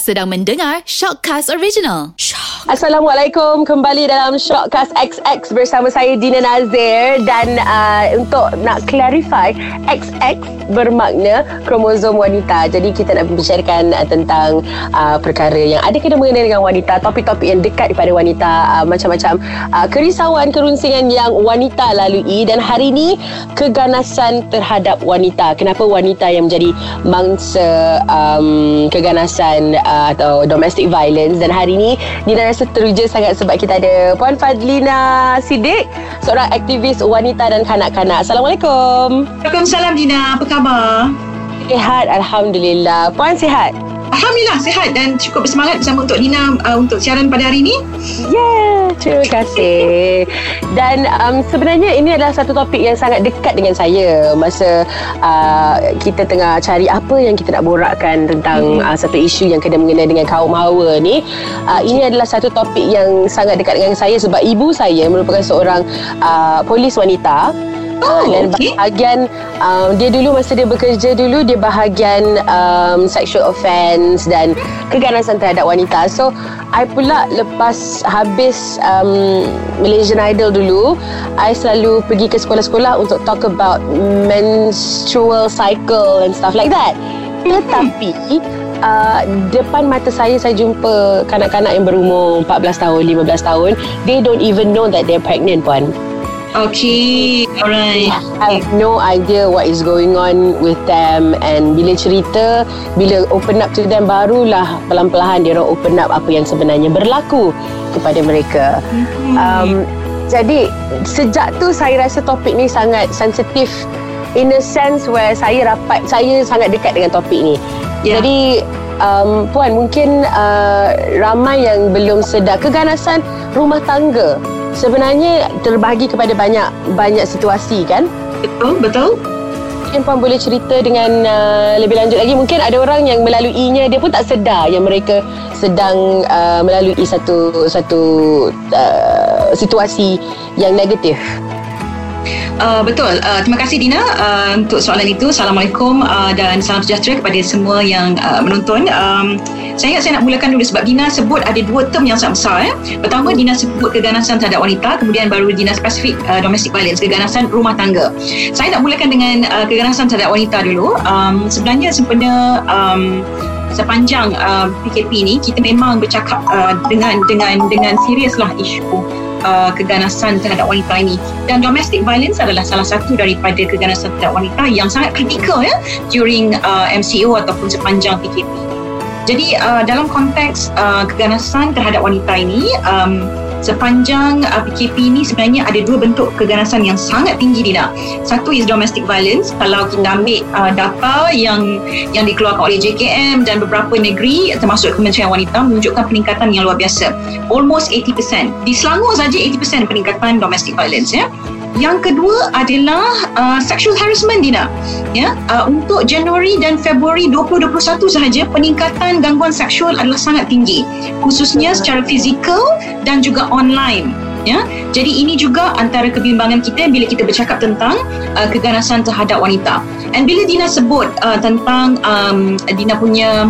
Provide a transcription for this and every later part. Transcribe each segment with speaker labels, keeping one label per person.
Speaker 1: Sedang mendengar Shockcast Original. Shock.
Speaker 2: Assalamualaikum kembali dalam Shockcast XX bersama saya Dina Nazir dan uh, untuk nak clarify XX bermakna kromosom wanita. Jadi kita nak membicarakan uh, tentang uh, perkara yang ada kena mengenai dengan wanita, topik-topik yang dekat kepada wanita, uh, macam-macam uh, kerisauan, kerunsingan yang wanita lalui dan hari ini keganasan terhadap wanita. Kenapa wanita yang menjadi mangsa um, keganasan uh, atau domestic violence dan hari ini Dina rasa teruja sangat sebab kita ada Puan Fadlina Sidik seorang aktivis wanita dan kanak-kanak. Assalamualaikum.
Speaker 3: Waalaikumsalam Dina. Apa khabar?
Speaker 2: Sihat Alhamdulillah. Puan sihat?
Speaker 3: Alhamdulillah sihat dan cukup bersemangat bersama untuk Dina uh, untuk siaran pada hari ini.
Speaker 2: Yeah, terima kasih. Dan um, sebenarnya ini adalah satu topik yang sangat dekat dengan saya masa uh, kita tengah cari apa yang kita nak borakkan tentang hmm. uh, satu isu yang kena mengenai dengan kaum hawa ni. Uh, ini adalah satu topik yang sangat dekat dengan saya sebab ibu saya merupakan seorang uh, polis wanita. Oh, dan okay. bahagian um, dia dulu masa dia bekerja dulu dia bahagian um, sexual offence dan keganasan terhadap wanita. So I pula lepas habis um, Malaysian Idol dulu, I selalu pergi ke sekolah-sekolah untuk talk about menstrual cycle and stuff like that. Tetapi uh, depan mata saya saya jumpa kanak-kanak yang berumur 14 tahun, 15 tahun, they don't even know that they're pregnant puan.
Speaker 3: Okay, alright.
Speaker 2: I have no idea what is going on with them and bila cerita, bila open up to them barulah pelan-pelan dia orang open up apa yang sebenarnya berlaku kepada mereka. Um, jadi sejak tu saya rasa topik ni sangat sensitif in a sense where saya rapat, saya sangat dekat dengan topik ni. Yeah. Jadi um, puan mungkin uh, ramai yang belum sedar keganasan rumah tangga sebenarnya terbahagi kepada banyak banyak situasi kan?
Speaker 3: Betul, betul.
Speaker 2: Mungkin Puan boleh cerita dengan uh, lebih lanjut lagi. Mungkin ada orang yang melaluinya, dia pun tak sedar yang mereka sedang uh, melalui satu satu uh, situasi yang negatif.
Speaker 3: Uh, betul. Uh, terima kasih Dina uh, untuk soalan itu. Assalamualaikum uh, dan salam sejahtera kepada semua yang uh, menonton. Um, saya ingat saya nak mulakan dulu sebab Dina sebut ada dua term yang sangat besar. Eh. Pertama Dina sebut keganasan terhadap wanita, kemudian baru Dina spesifik uh, domestic violence, keganasan rumah tangga. Saya nak mulakan dengan uh, keganasan terhadap wanita dulu. Um, sebenarnya sebenarnya um, sepanjang uh, PKP ni kita memang bercakap uh, dengan dengan dengan seriuslah isu uh, keganasan terhadap wanita ini dan domestic violence adalah salah satu daripada keganasan terhadap wanita yang sangat kritikal ya during uh, MCO ataupun sepanjang PKP. Jadi uh, dalam konteks uh, keganasan terhadap wanita ini um, sepanjang uh, PKP ini sebenarnya ada dua bentuk keganasan yang sangat tinggi Dina. Satu is domestic violence. Kalau kita ambil uh, data yang yang dikeluarkan oleh JKM dan beberapa negeri termasuk Kementerian Wanita menunjukkan peningkatan yang luar biasa. Almost 80%. Di Selangor saja 80% peningkatan domestic violence ya. Yang kedua adalah uh, sexual harassment Dina. Ya, uh, untuk Januari dan Februari 2021 sahaja peningkatan gangguan seksual adalah sangat tinggi, khususnya secara fizikal dan juga online. Ya, jadi ini juga antara kebimbangan kita bila kita bercakap tentang uh, keganasan terhadap wanita. And bila Dina sebut uh, tentang um, Dina punya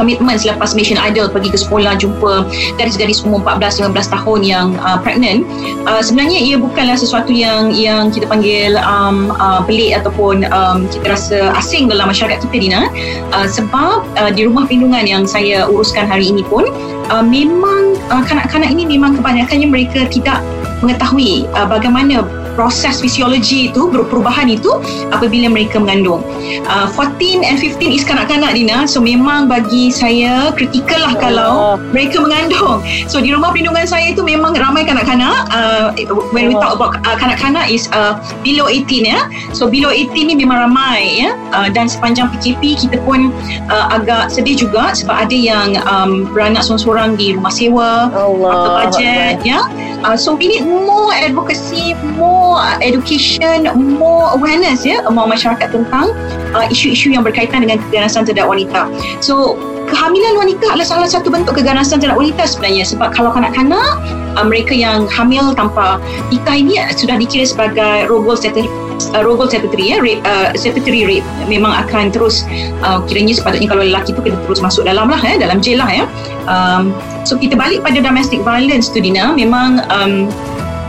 Speaker 3: komitmen selepas Mission Idol pergi ke sekolah jumpa gadis-gadis umur 14-15 tahun yang uh, pregnant. Uh, sebenarnya ia bukanlah sesuatu yang yang kita panggil um, uh, pelik ataupun um, kita rasa asing dalam masyarakat kita Dina. Uh, sebab uh, di rumah perlindungan yang saya uruskan hari ini pun uh, memang uh, kanak-kanak ini memang kebanyakannya mereka tidak mengetahui uh, bagaimana proses fisiologi itu perubahan itu apabila mereka mengandung. Uh, 14 and 15 is kanak-kanak Dina. So memang bagi saya kritikal lah kalau mereka mengandung. So di rumah perlindungan saya itu memang ramai kanak-kanak. Uh, when we talk about uh, kanak-kanak is uh, below 18 ya. So below 18 ni memang ramai ya. Uh, dan sepanjang PKP kita pun uh, agak sedih juga sebab ada yang um, beranak seorang-seorang di rumah sewa Allah. atau budget ya. Uh, so we need more advocacy more more education, more awareness ya among masyarakat tentang uh, isu-isu yang berkaitan dengan keganasan terhadap wanita. So kehamilan wanita adalah salah satu bentuk keganasan terhadap wanita sebenarnya. Sebab kalau kanak-kanak uh, mereka yang hamil tanpa nikah ini sudah dikira sebagai rogol uh, rogol secretary ya rape, uh, secretary rape. Memang akan terus uh, kiranya sepatutnya kalau lelaki tu kena terus masuk dalam lah ya dalam jail lah ya. Um, so kita balik pada domestic violence tu Dina. Memang um,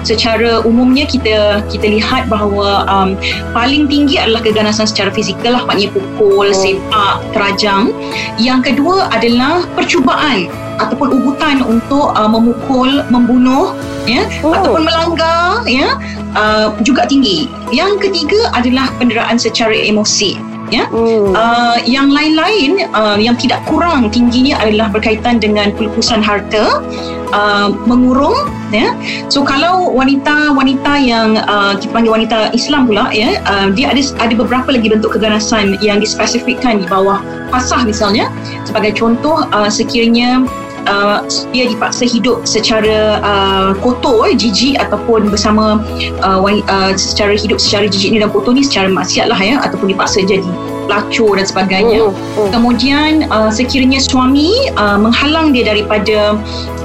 Speaker 3: secara umumnya kita kita lihat bahawa um, paling tinggi adalah keganasan secara fizikal lah maknanya pukul, oh. sepak, terajang. Yang kedua adalah percubaan ataupun ugutan untuk uh, memukul, membunuh ya oh. ataupun melanggar ya uh, juga tinggi. Yang ketiga adalah penderaan secara emosi ya. Hmm. uh, yang lain-lain uh, yang tidak kurang tingginya adalah berkaitan dengan pelupusan harta uh, mengurung ya. So kalau wanita-wanita yang uh, kita panggil wanita Islam pula ya uh, dia ada ada beberapa lagi bentuk keganasan yang dispesifikkan di bawah pasah misalnya. Sebagai contoh uh, sekiranya Uh, dia dipaksa hidup secara uh, kotor, eh, jijik ataupun bersama uh, uh, secara hidup secara jijik ni dan kotor ni secara maksiat lah ya ataupun dipaksa jadi pelacur dan sebagainya. Mm, mm. Kemudian uh, sekiranya suami uh, menghalang dia daripada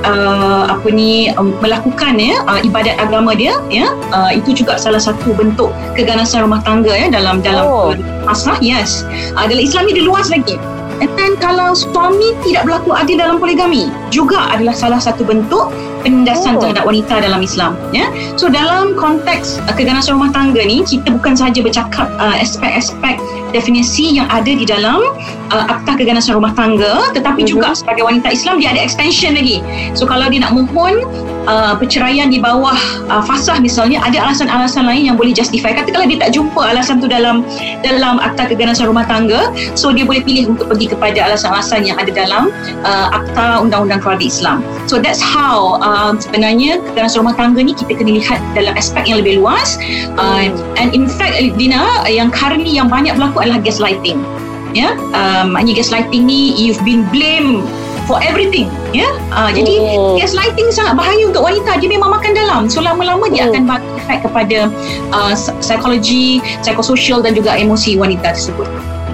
Speaker 3: uh, apa ni um, melakukan ya uh, ibadat agama dia ya uh, itu juga salah satu bentuk keganasan rumah tangga ya dalam dalam oh. pasrah yes. Uh, dalam Islam ni dia luas lagi. And then kalau suami tidak berlaku adil dalam poligami juga adalah salah satu bentuk penindasan oh. terhadap wanita dalam Islam ya. So dalam konteks uh, keganasan rumah tangga ni kita bukan sahaja bercakap uh, aspek-aspek definisi yang ada di dalam uh, Akta Keganasan Rumah Tangga tetapi uh-huh. juga sebagai wanita Islam dia ada extension lagi. So kalau dia nak mohon uh, perceraian di bawah uh, fasah misalnya ada alasan-alasan lain yang boleh justify katakanlah dia tak jumpa alasan tu dalam dalam akta keganasan rumah tangga so dia boleh pilih untuk pergi kepada alasan-alasan yang ada dalam uh, akta undang-undang keluarga Islam so that's how uh, sebenarnya keganasan rumah tangga ni kita kena lihat dalam aspek yang lebih luas uh, and in fact Dina yang currently yang banyak berlaku adalah gaslighting ya yeah? uh, maknanya gaslighting ni you've been blamed for everything ya yeah? uh, jadi oh. gaslighting sangat bahaya untuk wanita dia memang makan dalam so lama-lama dia oh. akan berefek kepada uh, psikologi psikososial dan juga emosi wanita tersebut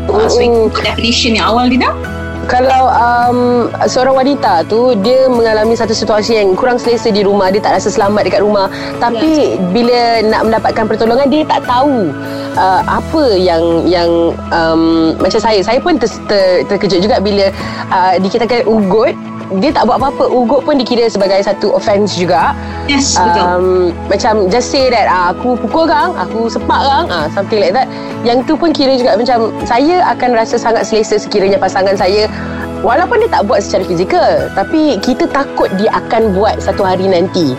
Speaker 3: uh, so itu definition yang awal Dina
Speaker 2: kalau um, seorang wanita tu dia mengalami satu situasi yang kurang selesa di rumah dia tak rasa selamat dekat rumah tapi yes. bila nak mendapatkan pertolongan dia tak tahu uh, apa yang yang um, macam saya saya pun ter, ter, terkejut juga bila uh, dikatakan ugut dia tak buat apa-apa ugut pun dikira sebagai satu offence juga.
Speaker 3: Yes betul. Um,
Speaker 2: macam just say that uh, aku pukul kang aku sepak kang uh, something like that. Yang tu pun kira juga macam saya akan rasa sangat selesa sekiranya pasangan saya walaupun dia tak buat secara fizikal tapi kita takut dia akan buat satu hari nanti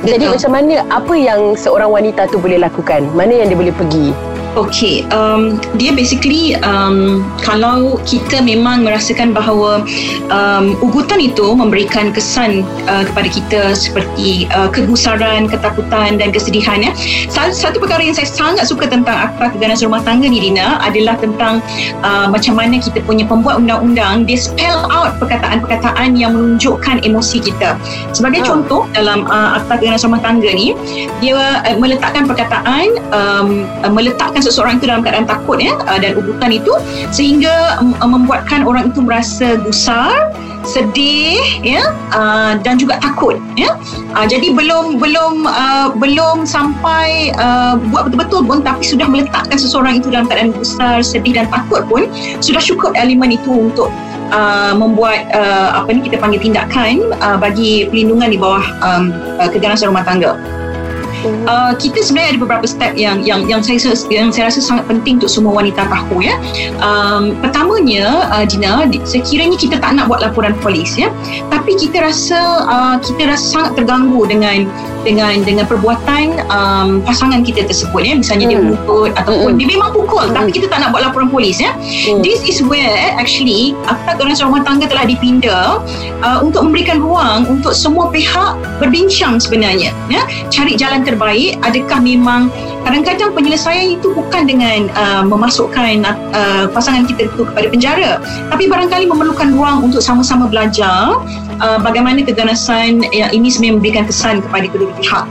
Speaker 2: jadi Betul. macam mana apa yang seorang wanita tu boleh lakukan mana yang dia boleh pergi
Speaker 3: Okay, um, dia basically um, kalau kita memang merasakan bahawa um, ugutan itu memberikan kesan uh, kepada kita seperti uh, kegusaran, ketakutan dan kesedihan. Ya. Satu, satu perkara yang saya sangat suka tentang akta keganasan rumah tangga ni Dina adalah tentang uh, macam mana kita punya pembuat undang-undang dia spell out perkataan-perkataan yang menunjukkan emosi kita. Sebagai oh. contoh dalam uh, akta keganasan rumah tangga ni dia uh, meletakkan perkataan um, uh, meletakkan menyebabkan seseorang itu dalam keadaan takut ya uh, dan ugutan itu sehingga uh, membuatkan orang itu merasa gusar sedih ya uh, dan juga takut ya. Uh, jadi belum belum uh, belum sampai uh, buat betul-betul pun tapi sudah meletakkan seseorang itu dalam keadaan gusar sedih dan takut pun sudah cukup elemen itu untuk Uh, membuat uh, apa ni kita panggil tindakan uh, bagi perlindungan di bawah um, uh, keganasan rumah tangga uh, kita sebenarnya ada beberapa step yang yang yang saya yang saya rasa sangat penting untuk semua wanita tahu ya. Um, pertamanya uh, Dina sekiranya kita tak nak buat laporan polis ya, tapi kita rasa uh, kita rasa sangat terganggu dengan dengan dengan perbuatan um, pasangan kita tersebut ya misalnya hmm. dia mukul ataupun hmm. dia memang pukul hmm. tapi kita tak nak buat laporan polis ya hmm. this is where actually akta keganasan rumah tangga telah dipinda uh, untuk memberikan ruang untuk semua pihak berbincang sebenarnya ya cari jalan terbaik adakah memang kadang-kadang penyelesaian itu bukan dengan uh, memasukkan uh, pasangan kita itu kepada penjara tapi barangkali memerlukan ruang untuk sama-sama belajar uh, bagaimana keganasan uh, ini sebenarnya memberikan kesan kepada kedua pihak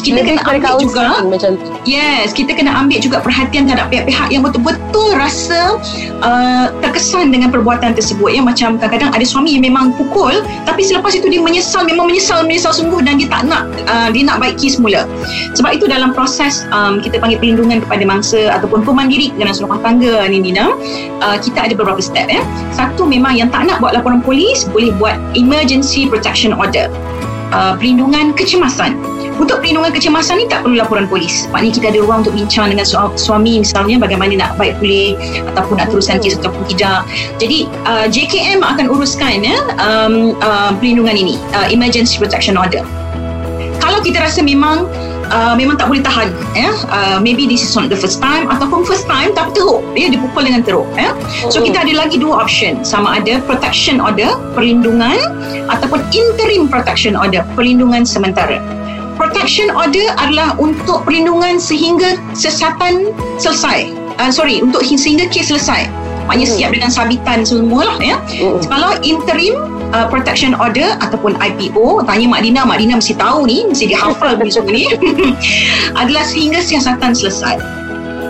Speaker 3: kita
Speaker 2: Lebih
Speaker 3: kena ambil juga.
Speaker 2: macam tu.
Speaker 3: yes kita kena ambil juga perhatian terhadap pihak-pihak yang betul-betul rasa uh, terkesan dengan perbuatan tersebut. Ya macam kadang-kadang ada suami yang memang pukul tapi selepas itu dia menyesal memang menyesal menyesal sungguh dan dia tak nak uh, dia nak baiki semula sebab itu dalam proses um, kita panggil perlindungan kepada mangsa ataupun pemandiri dalam rumah tangga ni Nina uh, kita ada beberapa step ya satu memang yang tak nak buat laporan polis boleh buat emergency protection order uh, perlindungan kecemasan untuk perlindungan kecemasan ni tak perlu laporan polis. Maknanya kita ada ruang untuk bincang dengan su- suami misalnya bagaimana nak baik pulih ataupun nak teruskan kes ataupun tidak. Jadi uh, JKM akan uruskan ya um, uh, perlindungan ini, uh, emergency protection order. Kalau kita rasa memang Uh, memang tak boleh tahan ya uh, maybe this is not the first time ataupun first time tapi teruk ya dipukul dengan teruk ya so kita ada lagi dua option sama ada protection order perlindungan ataupun interim protection order perlindungan sementara protection order adalah untuk perlindungan sehingga sesatan selesai. Uh, sorry, untuk hi- sehingga kes selesai. Maknanya
Speaker 2: Hmm.
Speaker 3: siap dengan sabitan semua lah ya.
Speaker 2: Hmm.
Speaker 3: Kalau interim uh, protection order ataupun IPO, tanya Mak Dina, Mak Dina mesti tahu ni, mesti dihafal semua ni. adalah sehingga siasatan selesai.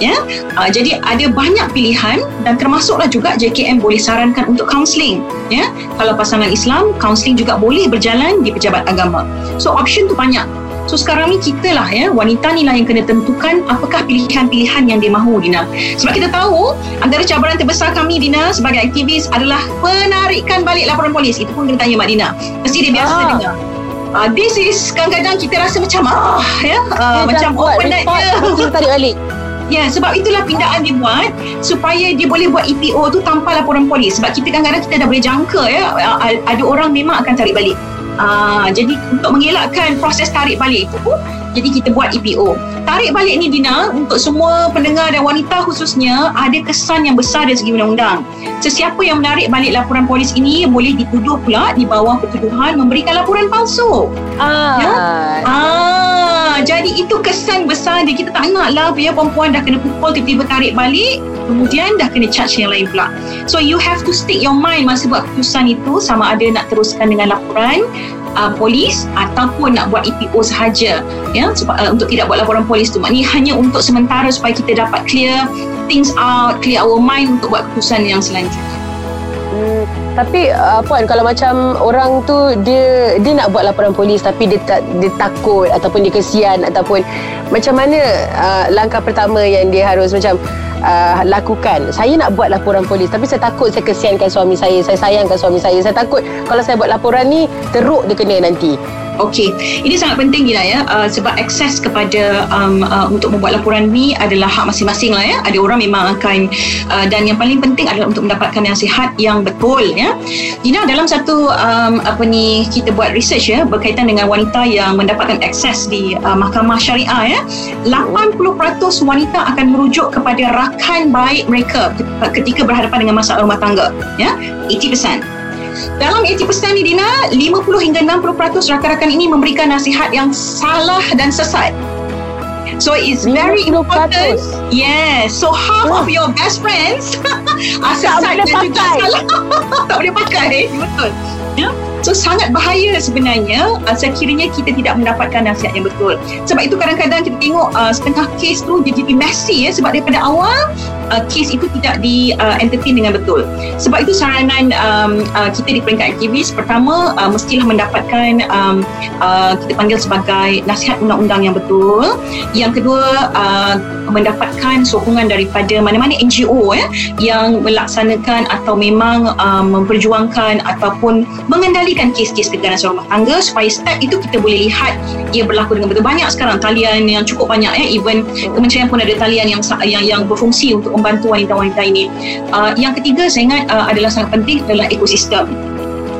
Speaker 3: Ya, uh, jadi ada banyak pilihan dan termasuklah juga JKM boleh sarankan untuk counselling. Ya, kalau pasangan Islam, counselling juga boleh berjalan di pejabat agama. So option tu banyak. So sekarang ni kita lah ya wanita ni lah yang kena tentukan apakah pilihan-pilihan yang dia mahu Dina. Sebab kita tahu antara cabaran terbesar kami Dina sebagai aktivis adalah penarikan balik laporan polis. Itu pun kena tanya Mak Dina. Mesti dia biasa
Speaker 2: Ah.
Speaker 3: dengar. Uh, this is kadang-kadang kita rasa macam ah ya uh,
Speaker 2: Dia
Speaker 3: macam open
Speaker 2: tu tarik balik.
Speaker 3: Ya, sebab itulah pindaan dibuat supaya dia boleh buat EPO tu tanpa laporan polis. Sebab kita kadang-kadang kita dah boleh jangka ya, a- ada orang memang akan tarik balik. Ah, jadi untuk mengelakkan proses tarik balik itu, jadi kita buat EPO. Tarik balik ni Dina, untuk semua pendengar dan wanita khususnya, ada kesan yang besar dari segi undang-undang. Sesiapa yang menarik balik laporan polis ini boleh dituduh pula di bawah ketuduhan memberikan laporan palsu.
Speaker 2: Ah.
Speaker 3: Ya? Ah, jadi itu kesan besar dia. Kita tak nak lah ya perempuan dah kena pukul tiba-tiba tarik balik kemudian dah kena charge yang lain pula. So you have to stick your mind masa buat keputusan itu sama ada nak teruskan dengan laporan uh, polis ataupun nak buat EPO sahaja ya sebab uh, untuk tidak buat laporan polis tu maknanya hanya untuk sementara supaya kita dapat clear things out clear our mind untuk buat keputusan yang selanjutnya
Speaker 2: tapi uh, puan kalau macam orang tu dia dia nak buat laporan polis tapi dia tak dia takut ataupun dia kesian ataupun macam mana uh, langkah pertama yang dia harus macam uh, lakukan. Saya nak buat laporan polis tapi saya takut saya kesiankan suami saya, saya sayangkan suami saya. Saya takut kalau saya buat laporan ni teruk dia kena nanti.
Speaker 3: Okey, ini sangat penting Gina ya uh, sebab akses kepada um, uh, untuk membuat laporan ni adalah hak masing-masing lah ya. Ada orang memang akan uh, dan yang paling penting adalah untuk mendapatkan nasihat yang betul ya. Gina dalam satu um, apa ni kita buat research ya berkaitan dengan wanita yang mendapatkan akses di uh, mahkamah syariah ya. 80% wanita akan merujuk kepada rakan baik mereka ketika berhadapan dengan masalah rumah tangga ya. 80%. Dalam 80% ni Dina, 50 hingga 60% rakan-rakan ini memberikan nasihat yang salah dan sesat. So it's very
Speaker 2: 50%.
Speaker 3: important. Yes. So half of your best friends are sesat
Speaker 2: boleh
Speaker 3: dan juga
Speaker 2: pakai.
Speaker 3: salah. tak boleh pakai. Betul. Ya. So sangat bahaya sebenarnya uh, sekiranya kita tidak mendapatkan nasihat yang betul. Sebab itu kadang-kadang kita tengok uh, setengah kes tu dia jadi messy ya sebab daripada awal uh, kes itu tidak di uh, entertain dengan betul. Sebab itu saranan um, uh, kita di peringkat aktivis pertama uh, mestilah mendapatkan um, uh, kita panggil sebagai nasihat undang-undang yang betul. Yang kedua uh, mendapatkan sokongan daripada mana-mana NGO ya yang melaksanakan atau memang um, memperjuangkan ataupun mengendalikan kes-kes keganasan rumah tangga supaya step itu kita boleh lihat ia berlaku dengan betul banyak sekarang talian yang cukup banyak ya even kementerian pun ada talian yang yang yang berfungsi untuk membantu wanita-wanita ini. Uh, yang ketiga saya ingat uh, adalah sangat penting adalah ekosistem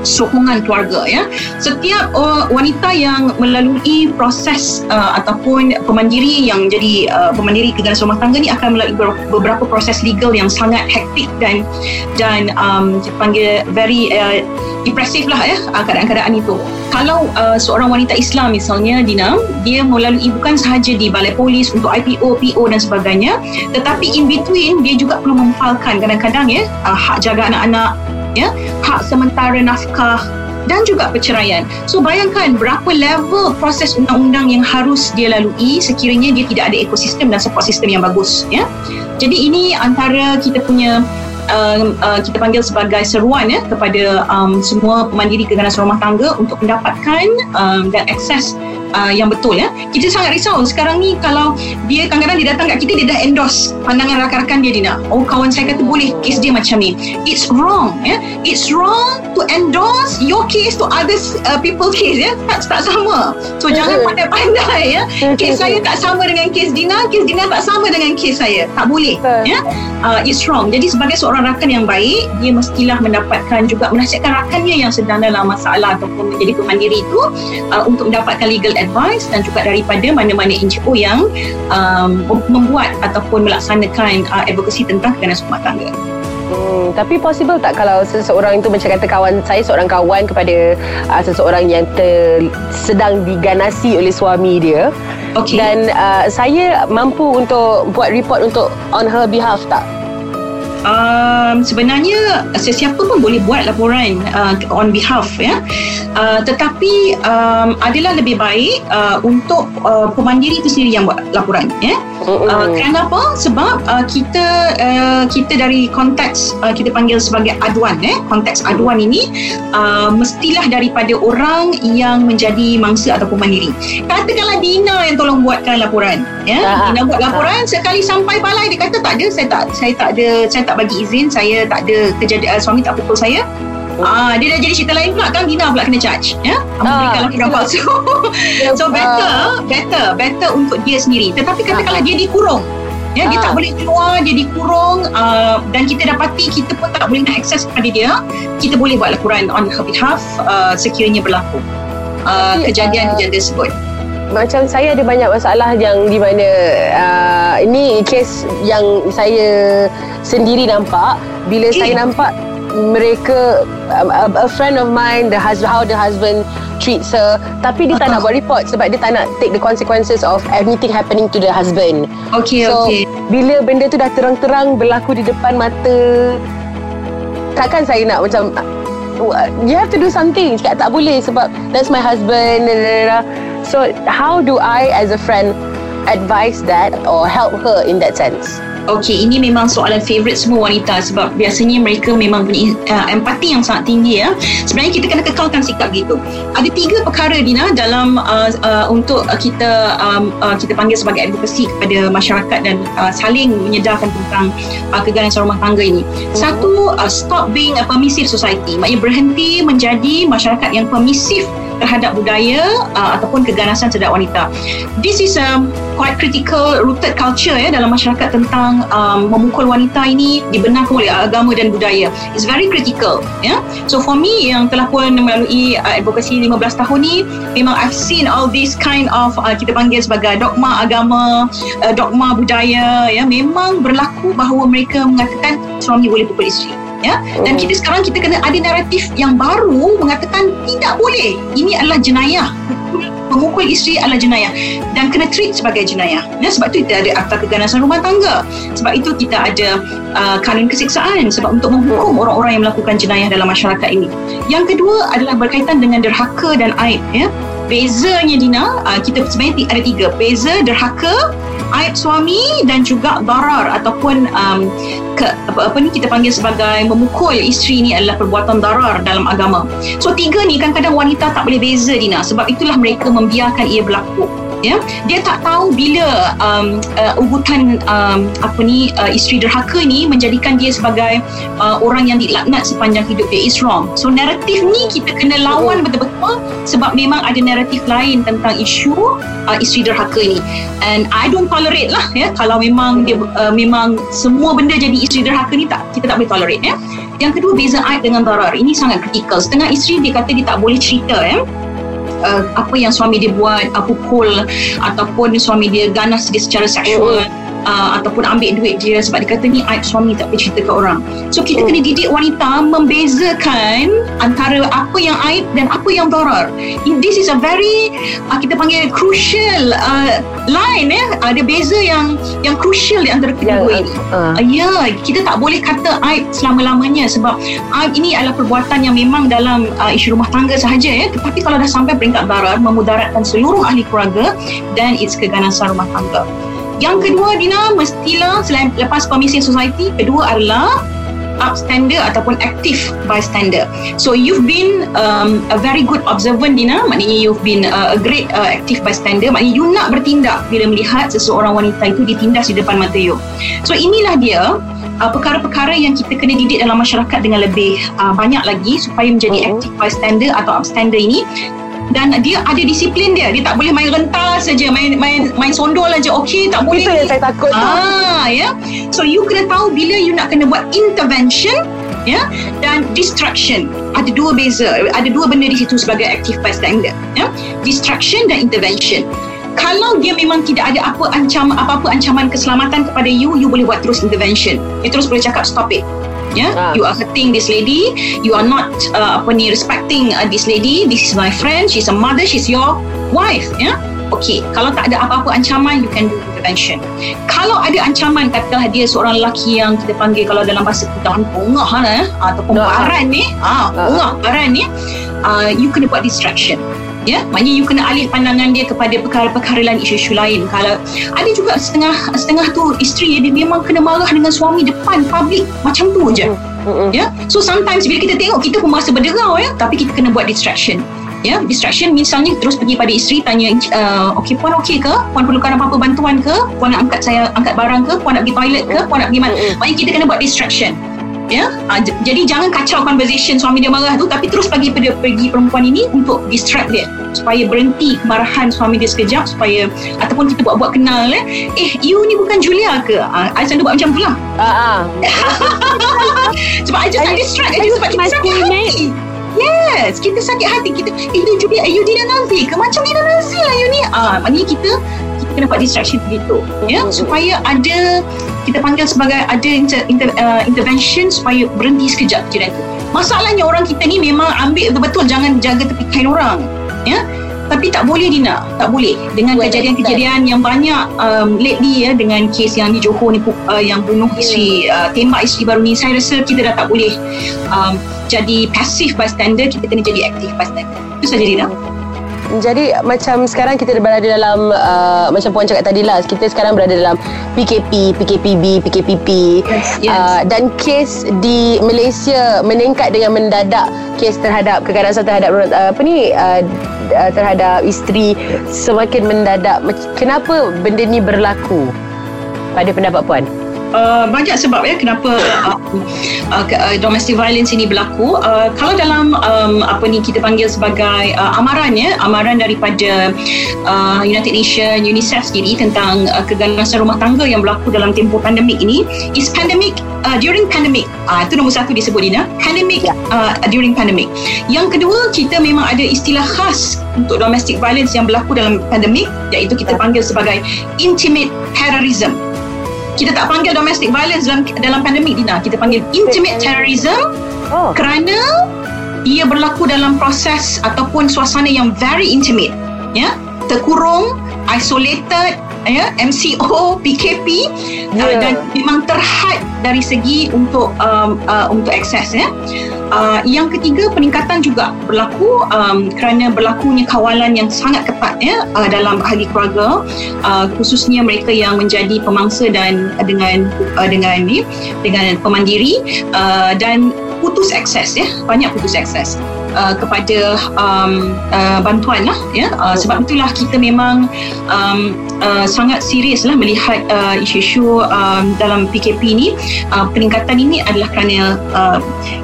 Speaker 3: sokongan keluarga ya. Setiap uh, wanita yang melalui proses uh, ataupun pemandiri yang jadi uh, pemandiri keganasan rumah tangga ni akan melalui ber- beberapa proses legal yang sangat hektik dan dan um, kita panggil very uh, depresif lah ya uh, keadaan-keadaan itu. Kalau uh, seorang wanita Islam misalnya Dina, dia melalui bukan sahaja di balai polis untuk IPO, PO dan sebagainya, tetapi in between dia juga perlu memfalkan kadang-kadang ya uh, hak jaga anak-anak ya hak sementara nafkah dan juga perceraian. So bayangkan berapa level proses undang-undang yang harus dia lalui sekiranya dia tidak ada ekosistem dan support system yang bagus ya. Jadi ini antara kita punya uh, uh, kita panggil sebagai seruan ya kepada um, semua pemandiri keganasan rumah tangga untuk mendapatkan um, dan akses uh, yang betul ya. Kita sangat risau sekarang ni kalau dia kadang-kadang dia datang kat kita dia dah endorse pandangan rakan-rakan dia Dina. Oh kawan saya kata boleh kes dia macam ni. It's wrong ya. It's wrong to endorse your case to other uh, people case ya. Tak tak sama. So jangan pandai-pandai ya. Kes saya tak sama dengan kes Dina, kes Dina tak sama dengan kes saya. Tak boleh ya. Uh, it's wrong. Jadi sebagai seorang rakan yang baik, dia mestilah mendapatkan juga menasihatkan rakannya yang sedang dalam masalah ataupun menjadi pemandiri itu uh, untuk mendapatkan legal advice dan juga daripada mana-mana NGO yang um, membuat ataupun melaksanakan uh, advokasi tentang keganasan rumah tangga.
Speaker 2: Hmm, tapi possible tak kalau seseorang itu macam kata kawan saya seorang kawan kepada uh, seseorang yang ter, sedang diganasi oleh suami dia okay. dan uh, saya mampu untuk buat report untuk on her behalf tak?
Speaker 3: Um, sebenarnya sesiapa pun boleh buat laporan uh, on behalf ya. Uh, tetapi um, adalah lebih baik uh, untuk uh, pemandiri itu sendiri yang buat laporan ya. Uh, kenapa sebab uh, kita uh, kita dari konteks uh, kita panggil sebagai aduan ya. Konteks aduan ini uh, mestilah daripada orang yang menjadi mangsa ataupun mandiri katakanlah Dina yang tolong buatkan laporan ya Dina buat laporan sekali sampai balai dia kata tak ada saya tak saya tak ada saya tak bagi izin saya tak ada kejadian uh, suami tak pukul saya. Oh. Ah, dia dah jadi cerita lain pula kan Dina pula kena charge ya. Memberikan ah, laporan palsu so better better better untuk dia sendiri. Tetapi katakanlah dia dikurung ya dia tak boleh keluar dia dikurung uh, dan kita dapati kita pun tak boleh nak akses kepada dia kita boleh buat laporan on her behalf uh, sekiranya berlaku uh, kejadian-kejadian tersebut
Speaker 2: macam saya ada banyak masalah yang di mana uh, ini kes yang saya sendiri nampak. Bila okay. saya nampak mereka a, a friend of mine the husband how the husband treats her tapi dia tak nak buat report sebab dia tak nak take the consequences of anything happening to the husband.
Speaker 3: Okay
Speaker 2: so
Speaker 3: okay.
Speaker 2: bila benda tu dah terang-terang berlaku di depan mata takkan saya nak macam you have to do something. Cakap tak boleh sebab that's my husband so how do I as a friend advise that or help her in that sense
Speaker 3: Okey, ini memang soalan favorite semua wanita sebab biasanya mereka memang punya uh, empati yang sangat tinggi ya. Sebenarnya kita kena kekalkan sikap gitu. Ada tiga perkara Dina dalam uh, uh, untuk kita um, uh, kita panggil sebagai advokasi kepada masyarakat dan uh, saling menyedarkan tentang uh, keganasan rumah tangga ini. Hmm. Satu, uh, stop being a permissive society. Maknanya berhenti menjadi masyarakat yang permisif terhadap budaya uh, ataupun keganasan terhadap wanita. This is a quite critical rooted culture ya dalam masyarakat tentang um, memukul wanita ini dibenarkan oleh agama dan budaya. It's very critical ya. So for me yang telah pun melalui uh, advokasi 15 tahun ni memang I've seen all this kind of uh, kita panggil sebagai dogma agama, uh, dogma budaya ya memang berlaku bahawa mereka mengatakan suami boleh pukul isteri ya dan kita sekarang kita kena ada naratif yang baru mengatakan tidak boleh. Ini adalah jenayah. Memukul isteri adalah jenayah. Dan kena treat sebagai jenayah. Ya sebab itu kita ada akta keganasan rumah tangga. Sebab itu kita ada uh, kanun kesiksaan sebab untuk menghukum orang-orang yang melakukan jenayah dalam masyarakat ini. Yang kedua adalah berkaitan dengan derhaka dan aib ya bezanya Dina uh, kita sebenarnya ada tiga. Beza derhaka aib suami dan juga darar ataupun um, ke, apa, apa ni kita panggil sebagai memukul isteri ni adalah perbuatan darar dalam agama. So tiga ni kadang-kadang wanita tak boleh beza Dina. Sebab itulah mereka membiarkan ia berlaku ya. Dia tak tahu bila um, uh, ugutan um, apa ni uh, isteri derhaka ni menjadikan dia sebagai uh, orang yang dilaknat sepanjang hidup dia is wrong. So naratif ni kita kena lawan betul-betul sebab memang ada naratif lain tentang isu uh, isteri derhaka ni. And I don't tolerate lah ya. Kalau memang dia uh, memang semua benda jadi isteri derhaka ni tak kita tak boleh tolerate ya. Yang kedua beza aib dengan darar. Ini sangat kritikal setengah isteri dia kata dia tak boleh cerita ya uh, apa yang suami dia buat uh, pukul ataupun suami dia ganas dia secara seksual uh, ataupun ambil duit dia sebab dia kata ni aib suami tak boleh cerita ke orang. So kita kena didik wanita membezakan antara apa yang aib dan apa yang darar. This is a very uh, kita panggil crucial uh, line eh. Ada beza yang yang crucial di antara kedua
Speaker 2: Yang,
Speaker 3: ini
Speaker 2: uh,
Speaker 3: Uh, ya, kita tak boleh kata aib selama-lamanya sebab aib ini adalah perbuatan yang memang dalam uh, isu rumah tangga sahaja ya. Tetapi kalau dah sampai peringkat darar memudaratkan seluruh ahli keluarga dan it's keganasan rumah tangga. Yang kedua Dina mestilah selain lepas permisi society kedua adalah upstander ataupun active bystander. So you've been um, a very good observant Dina, maknanya you've been uh, a great uh, active bystander, maknanya you nak bertindak bila melihat seseorang wanita itu ditindas di depan mata you. So inilah dia uh, perkara-perkara yang kita kena didik dalam masyarakat dengan lebih uh, banyak lagi supaya menjadi
Speaker 2: Mhm.
Speaker 3: active bystander atau upstander ini dan dia ada disiplin dia dia tak boleh main rentas saja main main main sondol aja okey tak boleh
Speaker 2: Itu yang saya takut tu.
Speaker 3: Ah, ya. So you kena tahu bila you nak kena buat intervention ya dan distraction. Ada dua beza, ada dua benda di situ sebagai active bystander, ya. Distraction dan intervention. Kalau dia memang tidak ada apa ancam apa-apa ancaman keselamatan kepada you, you boleh buat terus intervention. You terus boleh cakap stop it. Ya,
Speaker 2: Ah.
Speaker 3: you are hurting this lady. You are not uh, apa ni respecting uh, this lady. This is my friend. She's a mother. She's your wife. Ya, okay. Kalau tak ada apa-apa ancaman, you can do intervention. Kalau ada ancaman, katalah dia seorang lelaki yang kita panggil kalau dalam bahasa kita bongah lah, eh, ataupun
Speaker 2: Ah.
Speaker 3: baran ni, ah,
Speaker 2: Ah.
Speaker 3: bongah baran ni, uh, you kena buat distraction. Ya, maknanya you kena alih pandangan dia kepada perkara-perkara lain, isu-isu lain. Kalau ada juga setengah setengah tu isteri dia memang kena marah dengan suami depan public macam tu je.
Speaker 2: Mm-mm.
Speaker 3: Ya, so sometimes bila kita tengok kita pun merasa berderau ya, tapi kita kena buat distraction. Ya, distraction misalnya terus pergi pada isteri tanya, uh, okey puan okey ke? Puan perlukan apa-apa bantuan ke? Puan nak angkat saya angkat barang ke? Puan nak pergi toilet ke? Puan nak pergi mana? Maknanya kita kena buat distraction. Ya, uh, j- jadi jangan kacau conversation suami dia marah tu tapi terus bagi pada pergi perempuan ini untuk distract dia supaya berhenti kemarahan suami dia sekejap supaya ataupun kita buat-buat kenal eh eh you ni bukan Julia ke uh, I selalu buat macam tu lah
Speaker 2: Ah,
Speaker 3: sebab I just
Speaker 2: you-
Speaker 3: distract
Speaker 2: are
Speaker 3: aja
Speaker 2: you
Speaker 3: sebab kita sakit hati. Yes, kita sakit hati. Kita, eh, you Julia, eh, you Dina Nazi ke? Macam Dina Nazi lah you ni. Ah, maknanya kita kita kena buat distraction begitu. Ya,
Speaker 2: Mm-mm.
Speaker 3: supaya ada kita panggil sebagai ada inter, inter, uh, intervention supaya berhenti sekejap kejadian tu. Masalahnya orang kita ni memang ambil betul-betul jangan jaga tepi kain orang. Ya, tapi tak boleh Dina, tak boleh. Dengan
Speaker 2: Boleh,
Speaker 3: kejadian-kejadian yang banyak um, lately ya dengan kes yang di Johor ni uh, yang bunuh isteri, uh, tembak isteri baru ni, saya rasa kita dah tak boleh um, jadi passive bystander, kita kena jadi active bystander. Itu saja Dina.
Speaker 2: Jadi macam sekarang kita berada dalam uh, macam puan cakap tadi lah kita sekarang berada dalam PKP, PKPB, PKPP
Speaker 3: Yes, yes.
Speaker 2: Uh, dan kes di Malaysia meningkat dengan mendadak kes terhadap kekerasan terhadap uh, apa ni uh, uh, terhadap isteri semakin mendadak. Kenapa benda ni berlaku? Pada pendapat puan?
Speaker 3: Uh, banyak sebab ya kenapa uh, uh, uh, domestic violence ini berlaku. Uh, kalau dalam um, apa ni kita panggil sebagai uh, amaran ya, amaran daripada uh, United Nations UNICEF sendiri tentang uh, keganasan rumah tangga yang berlaku dalam tempoh pandemik ini is pandemic uh, during pandemic. Uh, itu nombor satu disebut Dina. Pandemic uh, during pandemic. Yang kedua kita memang ada istilah khas untuk domestic violence yang berlaku dalam pandemik iaitu kita
Speaker 2: Ya.
Speaker 3: panggil sebagai intimate terrorism kita tak panggil domestic violence dalam dalam pandemik Dina kita panggil intimate terrorism
Speaker 2: Oh.
Speaker 3: kerana ia berlaku dalam proses ataupun suasana yang very intimate ya terkurung isolated ya MCO PKP uh,
Speaker 2: Ya.
Speaker 3: dan memang terhad dari segi untuk um, uh, untuk akses ya Uh, yang ketiga peningkatan juga berlaku um, kerana berlakunya kawalan yang sangat ketat ya uh, dalam ahli keluarga. Uh, khususnya mereka yang menjadi pemangsa dan uh, dengan uh, dengan ni dengan pemandiri. Uh, dan putus akses ya banyak putus akses uh, kepada um, uh, bantuan lah ya. Uh, sebab itulah kita memang um, uh, sangat serius lah melihat uh, isu-isu um, dalam PKP ni. Uh, peningkatan ini adalah kerana uh,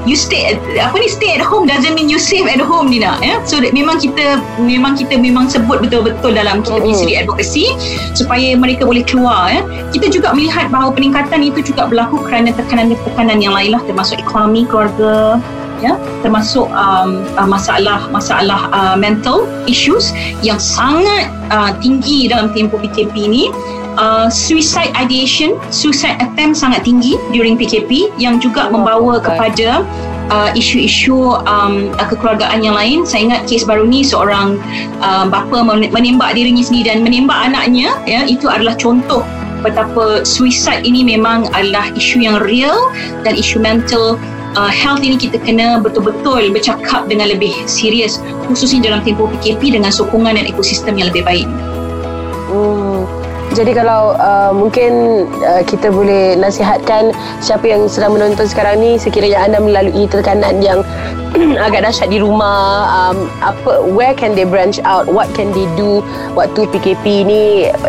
Speaker 3: you stay at, apa ni stay at home doesn't mean you safe at home Dina ya. So that memang kita memang kita memang sebut betul-betul dalam kita punya
Speaker 2: Mm-mm.
Speaker 3: siri advocacy supaya mereka boleh keluar ya. Kita juga melihat bahawa peningkatan itu juga berlaku kerana tekanan-tekanan yang lain lah termasuk ekonomi keluarga ya termasuk um, uh, masalah masalah uh, mental issues yang sangat uh, tinggi dalam tempoh PKP ini uh, suicide ideation, suicide attempt sangat tinggi during PKP yang juga oh, membawa okay. kepada uh, isu-isu um, kekeluargaan yang lain. Saya ingat kes baru ni seorang uh, bapa menembak dirinya sendiri dan menembak anaknya ya itu adalah contoh betapa suicide ini memang adalah isu yang real dan isu mental uh, health ini kita kena betul-betul bercakap dengan lebih serius khususnya dalam tempoh PKP dengan sokongan dan ekosistem yang lebih baik.
Speaker 2: Hmm. Jadi kalau uh, mungkin uh, kita boleh nasihatkan siapa yang sedang menonton sekarang ni sekiranya anda melalui tekanan yang agak dahsyat di rumah um, apa where can they branch out? What can they do? Waktu PKP ni?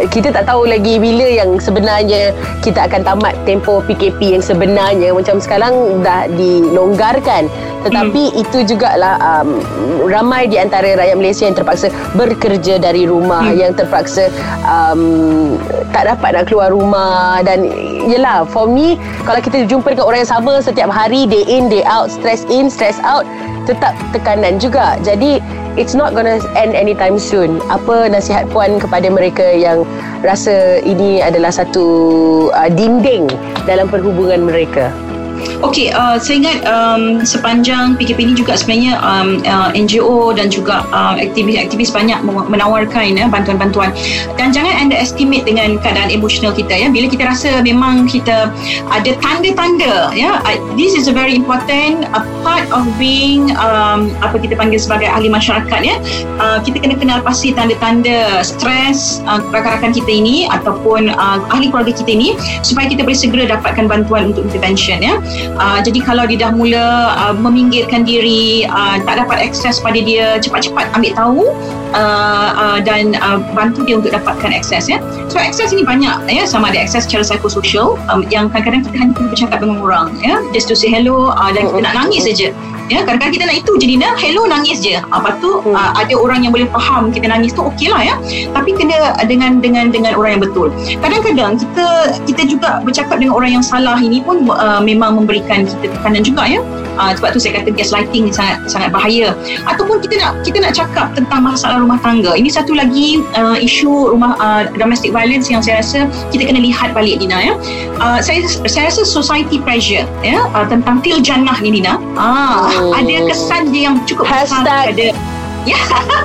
Speaker 2: Kita tak tahu lagi bila yang sebenarnya kita akan tamat tempoh PKP yang sebenarnya. Macam sekarang dah dilonggarkan. Tetapi hmm. itu jugalah um, ramai di antara rakyat Malaysia yang terpaksa bekerja dari rumah hmm. yang terpaksa um, tak dapat nak keluar rumah dan yelah for me kalau kita jumpa dengan orang yang sama setiap hari day in day out stress in stress out tetap tekanan juga. Jadi it's not gonna end anytime soon. Apa nasihat puan kepada mereka yang rasa ini adalah satu uh, dinding dalam perhubungan mereka
Speaker 3: Okey, uh, saya ingat um, sepanjang PKP ini juga sebenarnya um, uh, NGO dan juga uh, aktivis-aktivis banyak menawarkan ya, bantuan-bantuan. Dan jangan underestimate dengan keadaan emosional kita ya. Bila kita rasa memang kita ada tanda-tanda ya, this is a very important a part of being um, apa kita panggil sebagai ahli masyarakat ya. Uh, kita kena kenal pasti tanda-tanda stres uh, rakan-rakan kita ini ataupun uh, ahli keluarga kita ini supaya kita boleh segera dapatkan bantuan untuk intervention ya. Uh, jadi kalau dia dah mula uh, meminggirkan diri, uh, tak dapat akses pada dia, cepat-cepat ambil tahu uh, uh, dan uh, bantu dia untuk dapatkan akses ya. So akses ini banyak ya, sama ada akses secara psikososial um, yang kadang-kadang kita hanya perlu bercakap dengan orang ya, just to say hello uh, dan kita nak nangis saja ya kadang-kadang kita nak itu je Dina hello nangis je. Apa tu hmm. uh, ada orang yang boleh faham kita nangis tu okey lah ya. Tapi kena dengan dengan dengan orang yang betul. Kadang-kadang kita kita juga bercakap dengan orang yang salah ini pun uh, memang memberikan kita tekanan juga ya. Uh, sebab tu saya kata gaslighting ni sangat sangat bahaya. Ataupun kita nak kita nak cakap tentang masalah rumah tangga. Ini satu lagi uh, isu rumah uh, domestic violence yang saya rasa kita kena lihat balik Dina ya. Uh, saya saya rasa society pressure ya uh, tentang til jannah ni Dina. Ah. Ada kesan dia yang cukup
Speaker 2: Hashtag. besar
Speaker 3: ada Ya,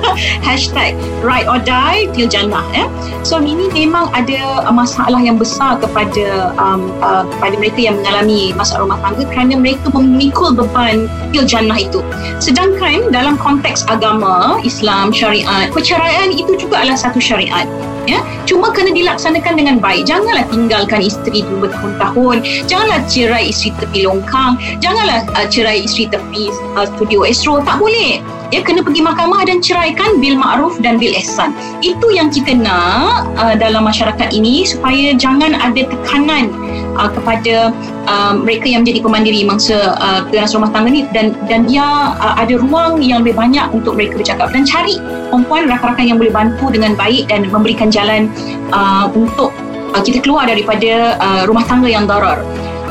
Speaker 3: hashtag ride or die till jannah. Eh. So ini memang ada masalah yang besar kepada um, uh, kepada mereka yang mengalami masalah rumah tangga kerana mereka memikul beban till jannah itu. Sedangkan dalam konteks agama, Islam, syariat, perceraian itu juga adalah satu syariat ya cuma kena dilaksanakan dengan baik janganlah tinggalkan isteri bertahun-tahun janganlah cerai isteri tepi longkang janganlah uh, cerai isteri tepi uh, studio Astro tak boleh ya kena pergi mahkamah dan ceraikan bil ma'ruf dan bil ihsan itu yang kita nak uh, dalam masyarakat ini supaya jangan ada tekanan uh, kepada uh, mereka yang menjadi pemandiri mangsa uh, rumah tangga ni dan dan dia uh, ada ruang yang lebih banyak untuk mereka bercakap dan cari perempuan rakan-rakan yang boleh bantu dengan baik dan memberikan jalan uh, untuk uh, kita keluar daripada uh, rumah tangga yang darar.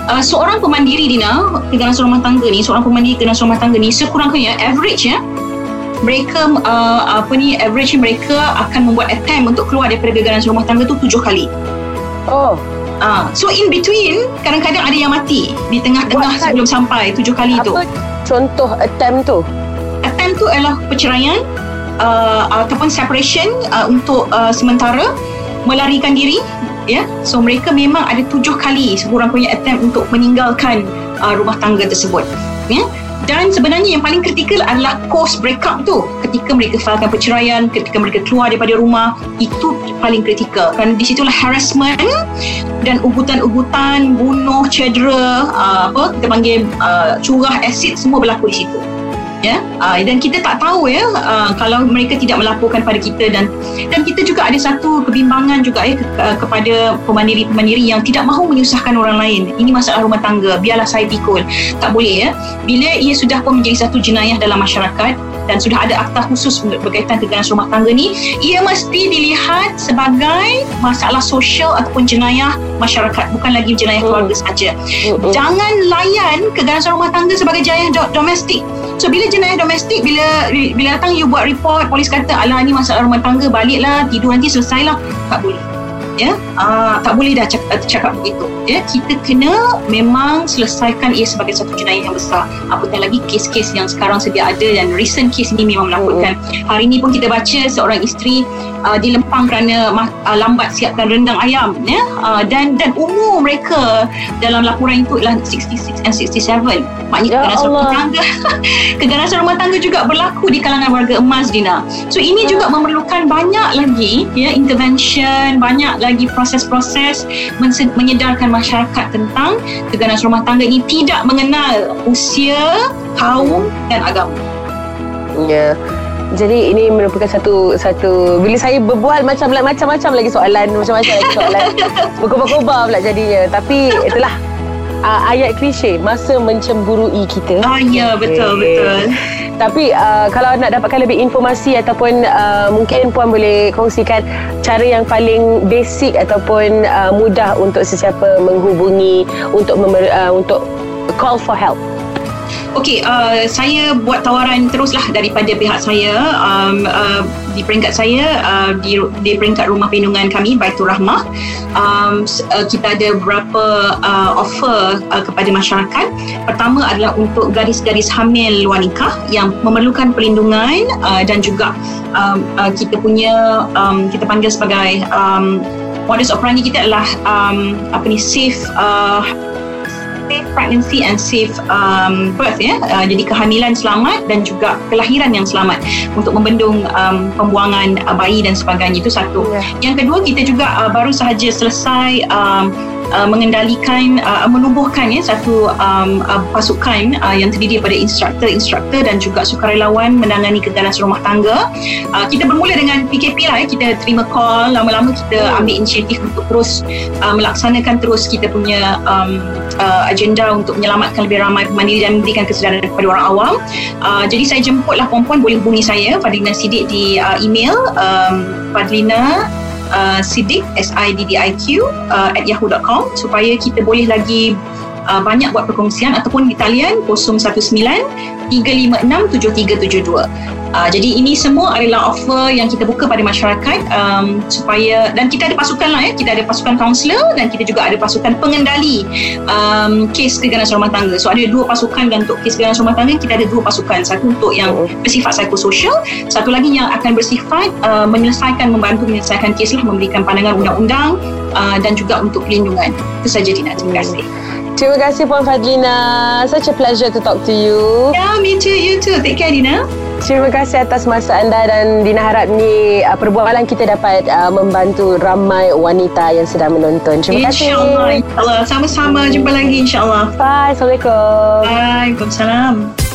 Speaker 3: Uh, seorang pemandiri Dina, keganas rumah tangga ni, seorang pemandiri keganas rumah tangga ni sekurang-kurangnya average ya mereka uh, apa ni average mereka akan membuat attempt untuk keluar daripada gegaran rumah tangga tu tujuh kali.
Speaker 2: Oh.
Speaker 3: Uh, so in between kadang-kadang ada yang mati di tengah-tengah sebelum sampai tujuh kali
Speaker 2: apa
Speaker 3: tu.
Speaker 2: Apa contoh attempt tu?
Speaker 3: Attempt tu adalah perceraian uh, ataupun separation uh, untuk uh, sementara melarikan diri ya yeah? so mereka memang ada tujuh kali sekurang-kurangnya attempt untuk meninggalkan uh, rumah tangga tersebut ya yeah? Dan sebenarnya yang paling kritikal adalah post breakup tu. Ketika mereka failkan perceraian ketika mereka keluar daripada rumah itu paling kritikal. Kerana di situlah harassment dan ugutan-ugutan bunuh cedera uh, apa kita panggil uh, curah asid semua berlaku di situ ya. Uh, dan kita tak tahu ya uh, kalau mereka tidak melaporkan pada kita dan dan kita juga ada satu kebimbangan juga ya ke, uh, kepada pemandiri-pemandiri yang tidak mahu menyusahkan orang lain. Ini masalah rumah tangga biarlah saya pikul. Tak boleh ya. Bila ia sudah pun menjadi satu jenayah dalam masyarakat dan sudah ada akta khusus berkaitan keganas rumah tangga ni ia mesti dilihat sebagai masalah sosial ataupun jenayah masyarakat bukan lagi jenayah hmm. keluarga saja. Hmm. jangan layan keganas rumah tangga sebagai jenayah domestik. So bila jenayah domestik bila bila datang you buat report polis kata alah ni masalah rumah tangga baliklah tidur nanti selesailah. Tak boleh. Ya uh, tak boleh dah cakap, cakap begitu. Ya kita kena memang selesaikan ia sebagai satu jenayah yang besar. Apatah lagi kes-kes yang sekarang sedia ada dan recent kes ini memang menakutkan mm-hmm. hari ini pun kita baca seorang isteri uh, dilempang kerana uh, lambat siapkan rendang ayam ya. Uh, dan dan umur mereka dalam laporan itu adalah 66 and 67 maknanya ya keganasan rumah tangga. Keganasan rumah tangga juga berlaku di kalangan warga emas Dina. So ini ya. juga memerlukan banyak lagi ya intervention banyak lagi proses-proses menyedarkan masyarakat tentang keganasan rumah tangga ini tidak mengenal usia, kaum dan agama.
Speaker 2: Ya. Jadi ini merupakan satu satu bila saya berbual macam macam-macam lagi soalan macam-macam lagi soalan berkobar-kobar pula jadinya tapi itulah uh, ayat klise masa mencemburui kita.
Speaker 3: Ah ya betul okay. betul.
Speaker 2: Tapi uh, kalau nak dapatkan lebih informasi ataupun uh, mungkin puan boleh kongsikan cara yang paling basic ataupun uh, mudah untuk sesiapa menghubungi untuk memer- uh, untuk call for help.
Speaker 3: Okey, uh, saya buat tawaran teruslah daripada pihak saya um, uh, di peringkat saya uh, di, di peringkat rumah perlindungan kami Baitur Rahmah. Um, uh, kita ada beberapa uh, offer uh, kepada masyarakat. Pertama adalah untuk gadis-gadis hamil nikah yang memerlukan perlindungan uh, dan juga um, uh, kita punya um, kita panggil sebagai um, modus operandi kita adalah um, apa ni safe uh, safe pregnancy and safe um, birth ya. Uh, jadi kehamilan selamat dan juga kelahiran yang selamat untuk membendung um, pembuangan uh, bayi dan sebagainya itu satu. Yeah. Yang kedua kita juga uh, baru sahaja selesai um, uh, mengendalikan uh, menubuhkan ya satu um, uh, pasukan uh, yang terdiri daripada instruktor-instruktor dan juga sukarelawan menangani keganasan rumah tangga. Uh, kita bermula dengan PKP lah ya kita terima call lama-lama kita hmm. ambil inisiatif untuk terus uh, melaksanakan terus kita punya um, uh, agenda untuk menyelamatkan lebih ramai pemandiri dan memberikan kesedaran kepada orang awam. Uh, jadi saya jemputlah puan-puan boleh hubungi saya Fadlina Sidik di uh, email um, Fadlina uh, Siddiq S-I-D-D-I-Q uh, at yahoo.com supaya kita boleh lagi uh, banyak buat perkongsian ataupun di talian 019 356 7372 Uh, jadi ini semua adalah offer yang kita buka pada masyarakat um, supaya dan kita ada pasukan lah ya. Kita ada pasukan kaunselor dan kita juga ada pasukan pengendali um, kes keganasan rumah tangga. So ada dua pasukan dan untuk kes keganasan rumah tangga kita ada dua pasukan. Satu untuk yang bersifat psikososial satu lagi yang akan bersifat uh, menyelesaikan membantu menyelesaikan kes lah memberikan pandangan undang-undang uh, dan juga untuk pelindungan itu saja Dina terima kasih
Speaker 2: Terima kasih Puan Fadlina. Such a pleasure to talk to you.
Speaker 3: Yeah, me too. You too. Take care, Dina.
Speaker 2: Terima kasih atas masa anda dan Dina harap ni uh, perbualan kita dapat uh, membantu ramai wanita yang sedang menonton. Terima
Speaker 3: kasih. InsyaAllah. Insya Sama-sama. Jumpa lagi insyaAllah.
Speaker 2: Bye. Assalamualaikum.
Speaker 3: Bye. Waalaikumsalam.